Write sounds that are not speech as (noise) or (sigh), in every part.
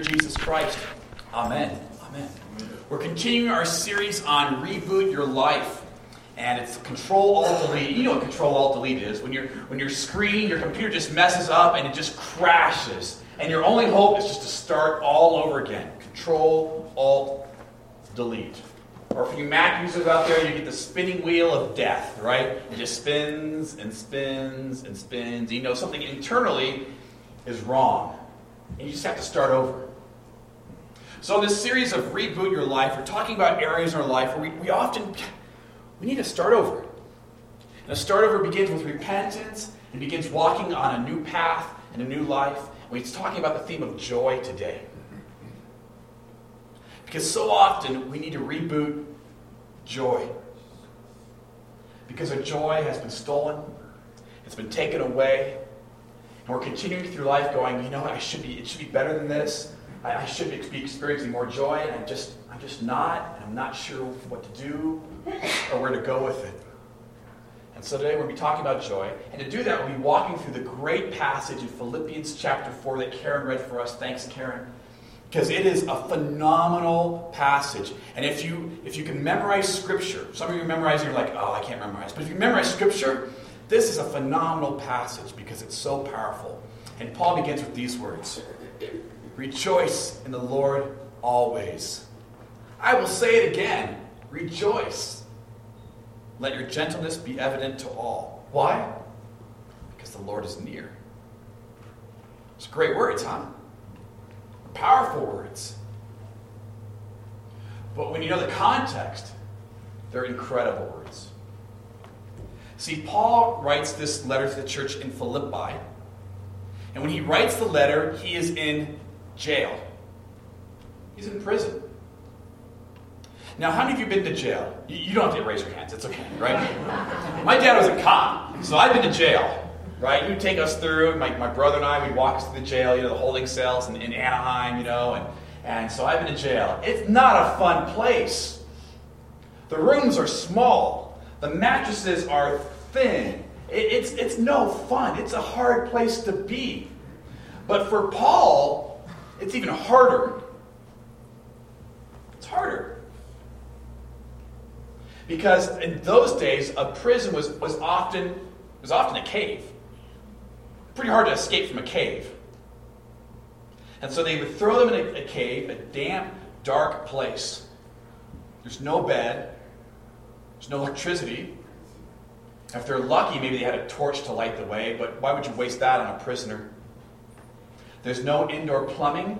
Jesus Christ. Amen. Amen. We're continuing our series on Reboot Your Life. And it's Control Alt Delete. You know what Control Alt Delete is. When, your when your screen, your computer just messes up and it just crashes. And your only hope is just to start all over again. Control Alt Delete. Or for you Mac users out there, you get the spinning wheel of death, right? It just spins and spins and spins. You know something internally is wrong. And you just have to start over. So, in this series of Reboot Your Life, we're talking about areas in our life where we, we often we need to start over. And a start over begins with repentance and begins walking on a new path and a new life. We're talking about the theme of joy today. Because so often we need to reboot joy. Because our joy has been stolen, it's been taken away, and we're continuing through life going, you know, I should be, it should be better than this. I, I should be experiencing more joy, and I'm just, I'm just not, and I'm not sure what to do or where to go with it. And so today we're going to be talking about joy. And to do that, we'll be walking through the great passage in Philippians chapter 4 that Karen read for us. Thanks, Karen. Because it is a phenomenal passage. And if you if you can memorize scripture, some of you memorize you're like, oh, I can't memorize. But if you memorize scripture, this is a phenomenal passage because it's so powerful. And Paul begins with these words. Rejoice in the Lord always. I will say it again rejoice. Let your gentleness be evident to all. Why? Because the Lord is near. It's great words, huh? Powerful words. But when you know the context, they're incredible words. See, Paul writes this letter to the church in Philippi. And when he writes the letter, he is in jail. He's in prison. Now, how many of you been to jail? You, don't have to raise your hands, it's okay, right? (laughs) my dad was a cop, so I've been to jail, right? He would take us through, my, my brother and I, we'd walk us through the jail, you know, the holding cells in, in Anaheim, you know, and, and so I've been to jail. It's not a fun place. The rooms are small, the mattresses are thin. It, it's, it's no fun, it's a hard place to be. But for Paul, it's even harder. It's harder. Because in those days, a prison was, was, often, was often a cave. Pretty hard to escape from a cave. And so they would throw them in a, a cave, a damp, dark place. There's no bed, there's no electricity. If they're lucky, maybe they had a torch to light the way, but why would you waste that on a prisoner? There's no indoor plumbing.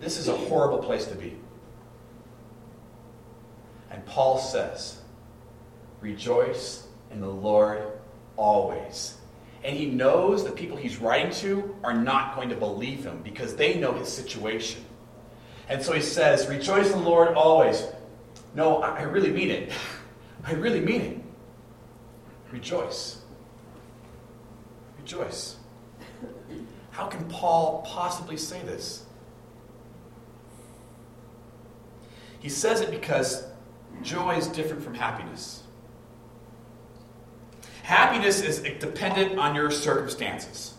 This is a horrible place to be. And Paul says, Rejoice in the Lord always. And he knows the people he's writing to are not going to believe him because they know his situation. And so he says, Rejoice in the Lord always. No, I really mean it. (laughs) I really mean it. Rejoice. Rejoice. How can Paul possibly say this? He says it because joy is different from happiness. Happiness is dependent on your circumstances.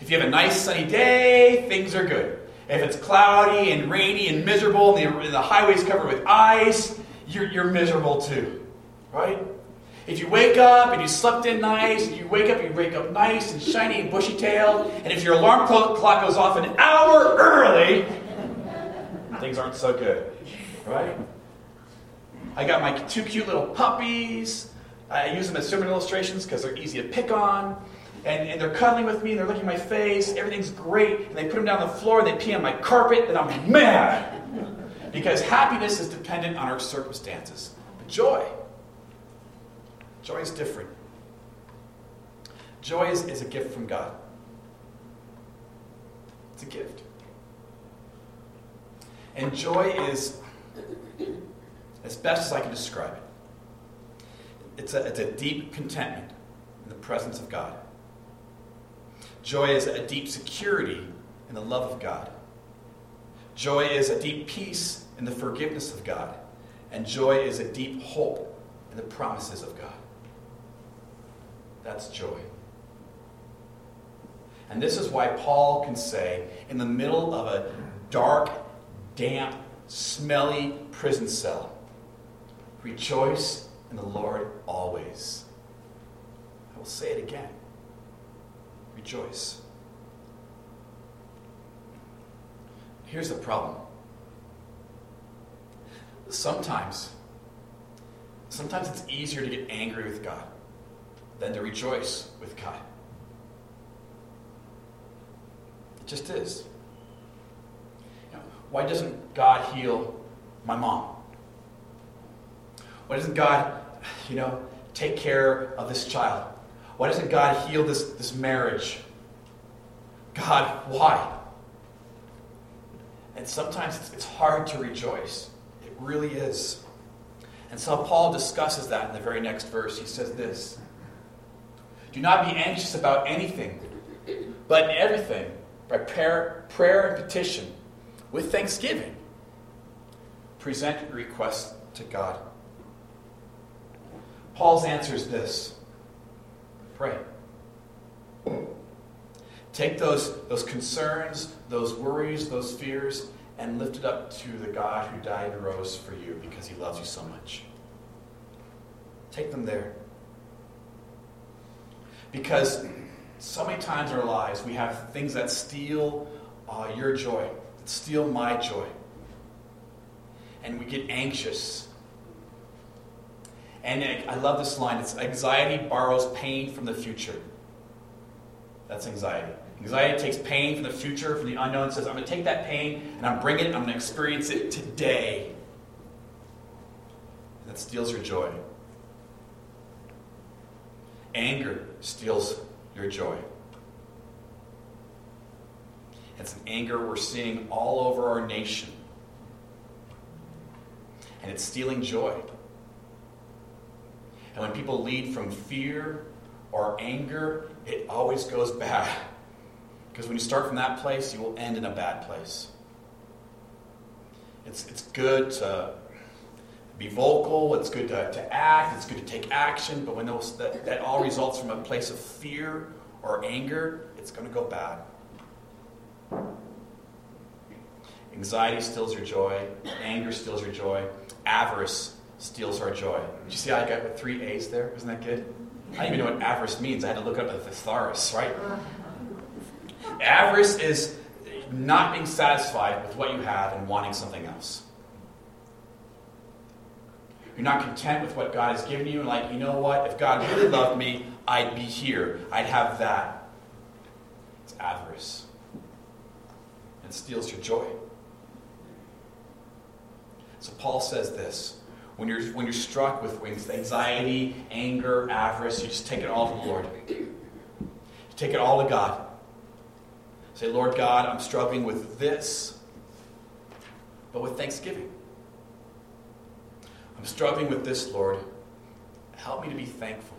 If you have a nice sunny day, things are good. If it's cloudy and rainy and miserable and the, the highway's covered with ice, you're, you're miserable too. Right? If you wake up and you slept in nice, and you wake up, and you wake up nice and shiny and bushy tailed, and if your alarm clock goes off an hour early, things aren't so good, right? I got my two cute little puppies. I use them as sermon illustrations because they're easy to pick on. And, and they're cuddling with me, and they're licking my face. Everything's great. And they put them down on the floor, and they pee on my carpet, and I'm mad. Because happiness is dependent on our circumstances. But joy, Joy is different. Joy is, is a gift from God. It's a gift. And joy is, as best as I can describe it, it's a, it's a deep contentment in the presence of God. Joy is a deep security in the love of God. Joy is a deep peace in the forgiveness of God. And joy is a deep hope in the promises of God. That's joy. And this is why Paul can say, in the middle of a dark, damp, smelly prison cell, rejoice in the Lord always. I will say it again. Rejoice. Here's the problem. Sometimes, sometimes it's easier to get angry with God than to rejoice with God. It just is. Why doesn't God heal my mom? Why doesn't God, you know, take care of this child? Why doesn't God heal this, this marriage? God, why? And sometimes it's, it's hard to rejoice. It really is. And so Paul discusses that in the very next verse. He says this Do not be anxious about anything, but in everything, by prayer, prayer and petition, with thanksgiving, present your requests to God. Paul's answer is this pray. Take those, those concerns, those worries, those fears, and lift it up to the God who died and rose for you because he loves you so much. Take them there. Because so many times in our lives we have things that steal uh, your joy, that steal my joy. And we get anxious and I love this line it's anxiety borrows pain from the future. That's anxiety. Anxiety takes pain from the future, from the unknown, and says, I'm going to take that pain and I'm bringing it, I'm going to experience it today. that steals your joy. Anger steals your joy. It's an anger we're seeing all over our nation. And it's stealing joy. And when people lead from fear or anger, it always goes bad. Because when you start from that place, you will end in a bad place. It's, it's good to be vocal, it's good to, to act, it's good to take action, but when those, that, that all results from a place of fear or anger, it's going to go bad. Anxiety steals your joy, anger steals your joy, avarice steals our joy. Did you see how I got three A's there? Isn't that good? I don't even know what avarice means. I had to look up the thesaurus, right? Avarice is not being satisfied with what you have and wanting something else. You're not content with what God has given you, and like, you know what? If God really loved me, I'd be here. I'd have that. It's avarice. And steals your joy. So Paul says this when you're, when you're struck with, with anxiety, anger, avarice, you just take it all to the Lord. You take it all to God. Say, Lord God, I'm struggling with this, but with thanksgiving. I'm struggling with this, Lord. Help me to be thankful.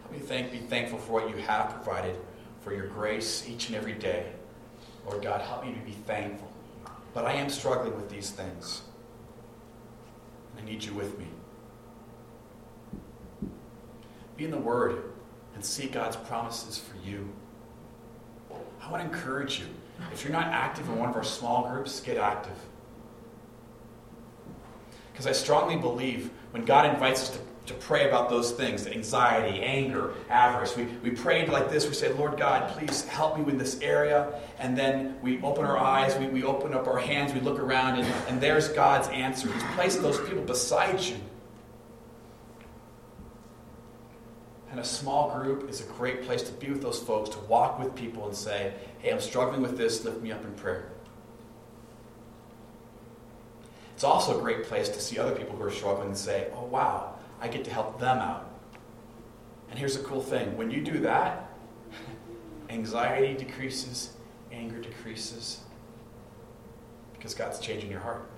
Help me thank, be thankful for what you have provided, for your grace each and every day. Lord God, help me to be thankful. But I am struggling with these things. I need you with me. Be in the Word and see God's promises for you. I want to encourage you. If you're not active in one of our small groups, get active. Because I strongly believe when God invites us to, to pray about those things anxiety, anger, avarice we, we prayed like this. We say, Lord God, please help me with this area. And then we open our eyes, we, we open up our hands, we look around, and, and there's God's answer. He's placed those people beside you. And a small group is a great place to be with those folks, to walk with people and say, hey, I'm struggling with this, lift me up in prayer. It's also a great place to see other people who are struggling and say, oh, wow, I get to help them out. And here's a cool thing when you do that, (laughs) anxiety decreases, anger decreases, because God's changing your heart.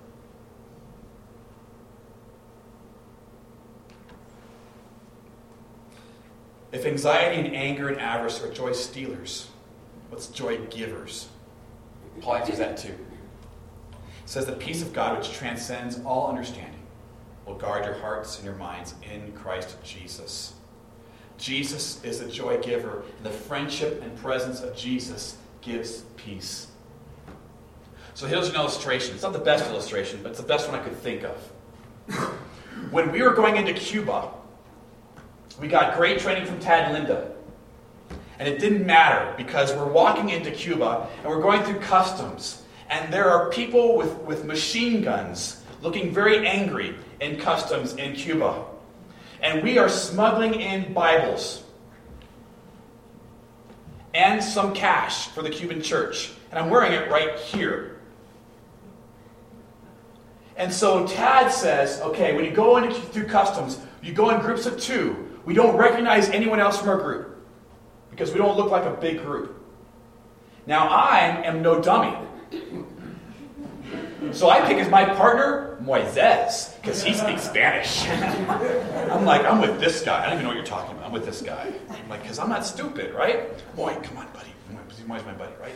If anxiety and anger and avarice are joy stealers, what's joy givers? Paul answers that too. Says, The peace of God, which transcends all understanding, will guard your hearts and your minds in Christ Jesus. Jesus is the joy giver, and the friendship and presence of Jesus gives peace. So here's an illustration. It's not the best illustration, but it's the best one I could think of. (coughs) When we were going into Cuba, we got great training from Tad Linda. And it didn't matter because we're walking into Cuba and we're going through customs. And there are people with, with machine guns looking very angry in customs in Cuba. And we are smuggling in Bibles and some cash for the Cuban church. And I'm wearing it right here. And so Tad says, okay, when you go into, through customs, you go in groups of two. We don't recognize anyone else from our group because we don't look like a big group. Now, I am no dummy. So I pick as my partner Moises because he speaks Spanish. I'm like, I'm with this guy. I don't even know what you're talking about. I'm with this guy. I'm like, because I'm not stupid, right? Moy, come on, buddy. Moy's my buddy, right?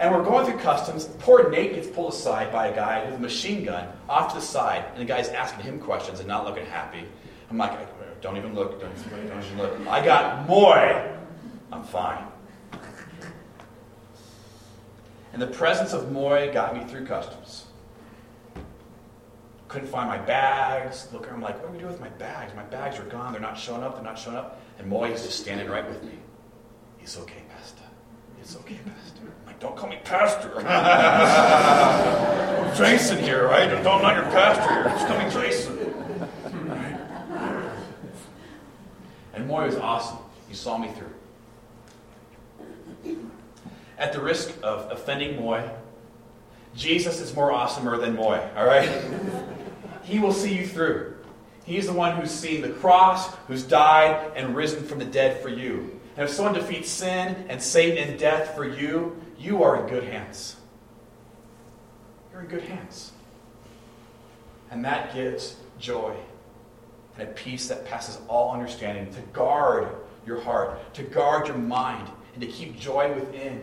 And we're going through customs. Poor Nate gets pulled aside by a guy with a machine gun off to the side, and the guy's asking him questions and not looking happy. I'm like, don't even look, don't, don't even look. I got Moy. I'm fine. And the presence of Moy got me through customs. Couldn't find my bags. Look, I'm like, what do we do with my bags? My bags are gone. They're not showing up. They're not showing up. And Moy is just standing right with me. It's okay, Pastor. It's okay, Pastor. I'm like, don't call me Pastor. (laughs) I'm Jason here, right? Don't not your pastor here. Just call me Jason. And Moy was awesome. He saw me through. At the risk of offending Moy, Jesus is more awesomer than Moy, all right? (laughs) he will see you through. He's the one who's seen the cross, who's died and risen from the dead for you. And if someone defeats sin and Satan and death for you, you are in good hands. You're in good hands. And that gives joy and a peace that passes all understanding to guard your heart, to guard your mind, and to keep joy within,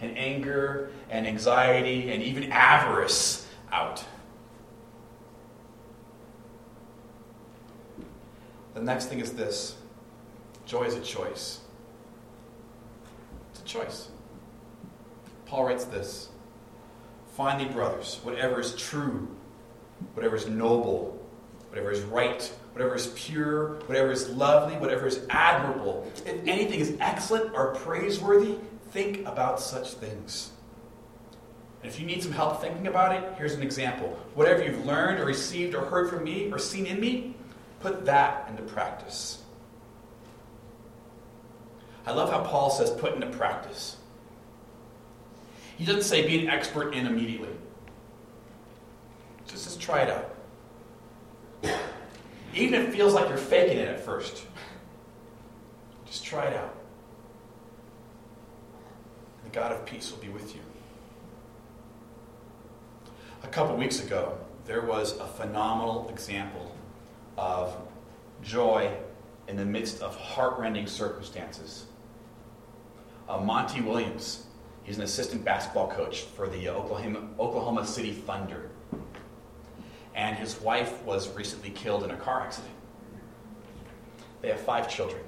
and anger and anxiety and even avarice out. The next thing is this joy is a choice. It's a choice. Paul writes this Finally, brothers, whatever is true, whatever is noble, whatever is right, whatever is pure, whatever is lovely, whatever is admirable, if anything is excellent or praiseworthy, think about such things. And if you need some help thinking about it, here's an example. Whatever you've learned or received or heard from me or seen in me, put that into practice. I love how Paul says put into practice. He doesn't say be an expert in immediately. Just says try it out. Even if it feels like you're faking it at first, just try it out. God of peace will be with you. A couple weeks ago, there was a phenomenal example of joy in the midst of heartrending circumstances. Uh, Monty Williams, he's an assistant basketball coach for the Oklahoma, Oklahoma City Thunder and his wife was recently killed in a car accident. They have five children.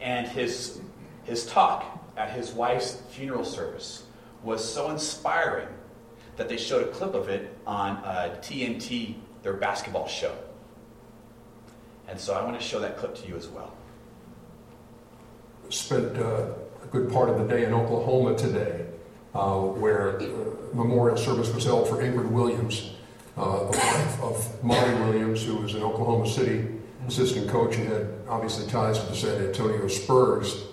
And his, his talk at his wife's funeral service was so inspiring that they showed a clip of it on uh, TNT, their basketball show. And so I want to show that clip to you as well. Spent uh, a good part of the day in Oklahoma today uh, where memorial service was held for Ingrid Williams, uh, the wife of Monty Williams, who was an Oklahoma City assistant coach and had obviously ties to the San Antonio Spurs.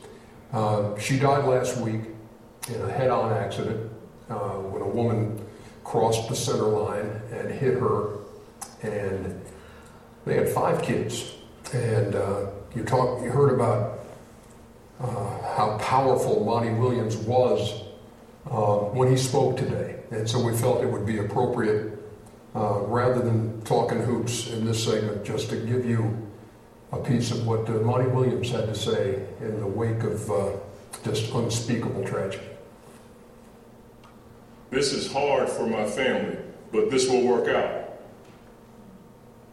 Uh, she died last week in a head-on accident uh, when a woman crossed the center line and hit her, and they had five kids. And uh, you talk, you heard about uh, how powerful Monty Williams was um, when he spoke today. And so we felt it would be appropriate, uh, rather than talking hoops in this segment, just to give you a piece of what uh, Monty Williams had to say in the wake of uh, just unspeakable tragedy. This is hard for my family, but this will work out.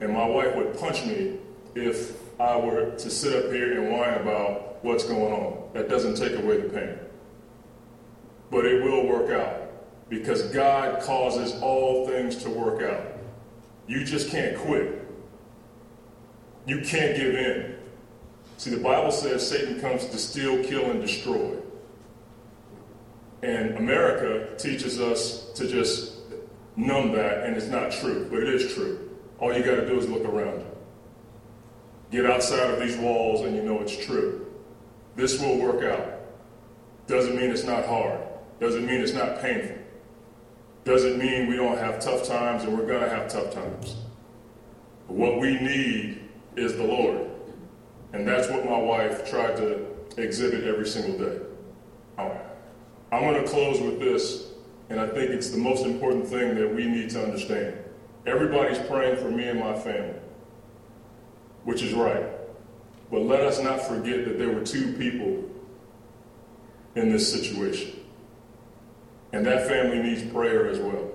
And my wife would punch me if I were to sit up here and whine about what's going on. That doesn't take away the pain. But it will work out because God causes all things to work out. You just can't quit. You can't give in. See, the Bible says Satan comes to steal, kill, and destroy. And America teaches us to just numb that, and it's not true, but it is true. All you got to do is look around. Get outside of these walls, and you know it's true. This will work out. Doesn't mean it's not hard. Doesn't mean it's not painful. Doesn't mean we don't have tough times, and we're going to have tough times. But what we need is the Lord. And that's what my wife tried to exhibit every single day. Um, I'm going to close with this, and I think it's the most important thing that we need to understand. Everybody's praying for me and my family, which is right. But let us not forget that there were two people in this situation. And that family needs prayer as well.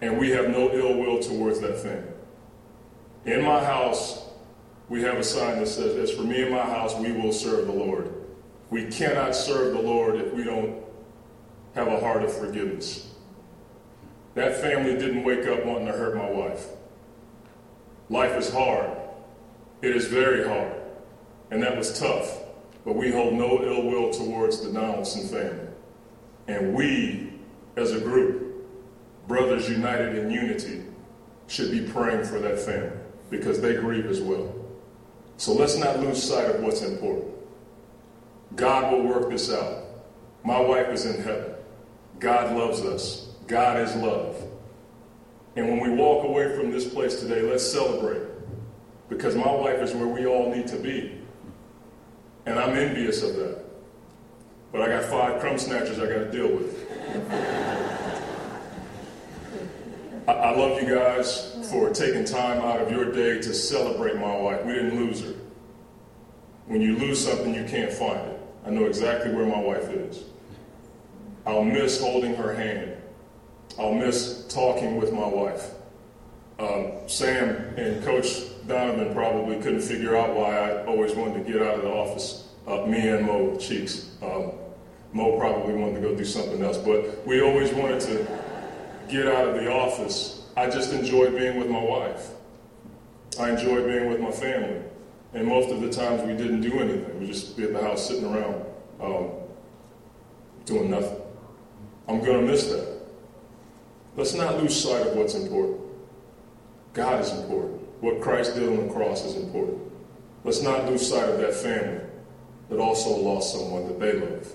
And we have no ill will towards that family. In my house, we have a sign that says, As for me and my house, we will serve the Lord. We cannot serve the Lord if we don't have a heart of forgiveness. That family didn't wake up wanting to hurt my wife. Life is hard. It is very hard. And that was tough. But we hold no ill will towards the Donaldson family. And we, as a group, brothers united in unity, should be praying for that family because they grieve as well. So let's not lose sight of what's important. God will work this out. My wife is in heaven. God loves us. God is love. And when we walk away from this place today, let's celebrate. Because my wife is where we all need to be. And I'm envious of that. But I got five crumb snatchers I got to deal with. I, love you guys for taking time out of your day to celebrate my wife. We didn't lose her. When you lose something, you can't find it. I know exactly where my wife is. I'll miss holding her hand. I'll miss talking with my wife. Um, Sam and Coach Donovan probably couldn't figure out why I always wanted to get out of the office. Uh, me and Mo Cheeks. Um, Mo probably wanted to go do something else, but we always wanted to get out of the office. I just enjoyed being with my wife. I enjoyed being with my family. And most of the times we didn't do anything. We just be at the house sitting around um, doing nothing. I'm going to miss that. Let's not lose sight of what's important. God is important. What Christ did on the cross is important. Let's not lose sight of that family that also lost someone that they love.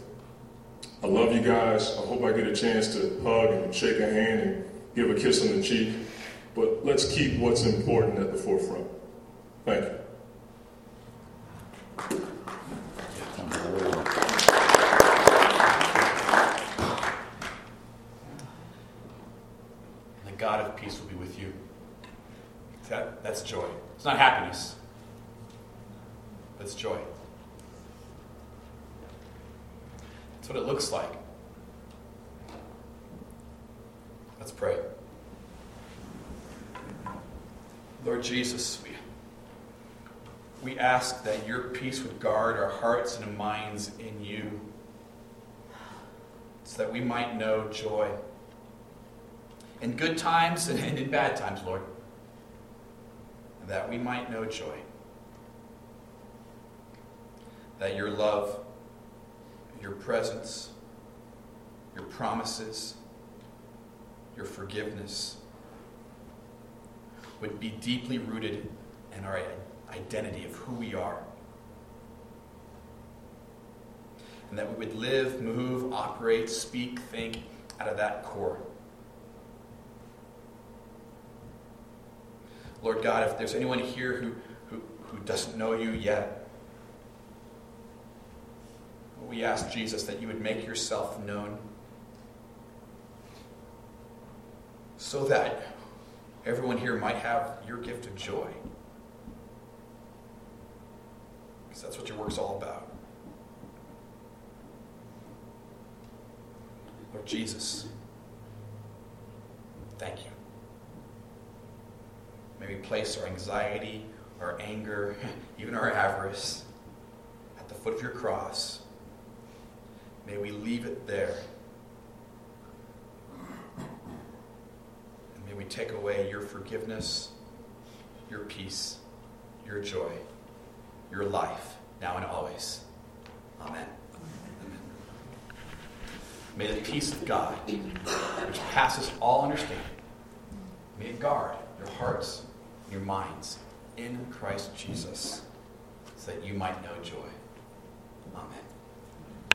I love you guys. I hope I get a chance to hug and shake a hand and give a kiss on the cheek. But let's keep what's important at the forefront. Thank you. The God of peace will be with you. That, that's joy. It's not happiness, it's joy. That's what it looks like. Let's pray. Lord Jesus, we we ask that your peace would guard our hearts and minds in you so that we might know joy in good times and in bad times, Lord. That we might know joy. That your love, your presence, your promises, your forgiveness would be deeply rooted in our identity of who we are. And that we would live, move, operate, speak, think out of that core. Lord God, if there's anyone here who, who, who doesn't know you yet, we ask Jesus that you would make yourself known so that everyone here might have your gift of joy. Because that's what your work's all about. Lord Jesus, thank you. May we place our anxiety, our anger, (laughs) even our avarice at the foot of your cross. May we leave it there. And may we take away your forgiveness, your peace, your joy, your life, now and always. Amen. Amen. May the peace of God, which passes all understanding, may it guard your hearts and your minds in Christ Jesus, so that you might know joy. Amen.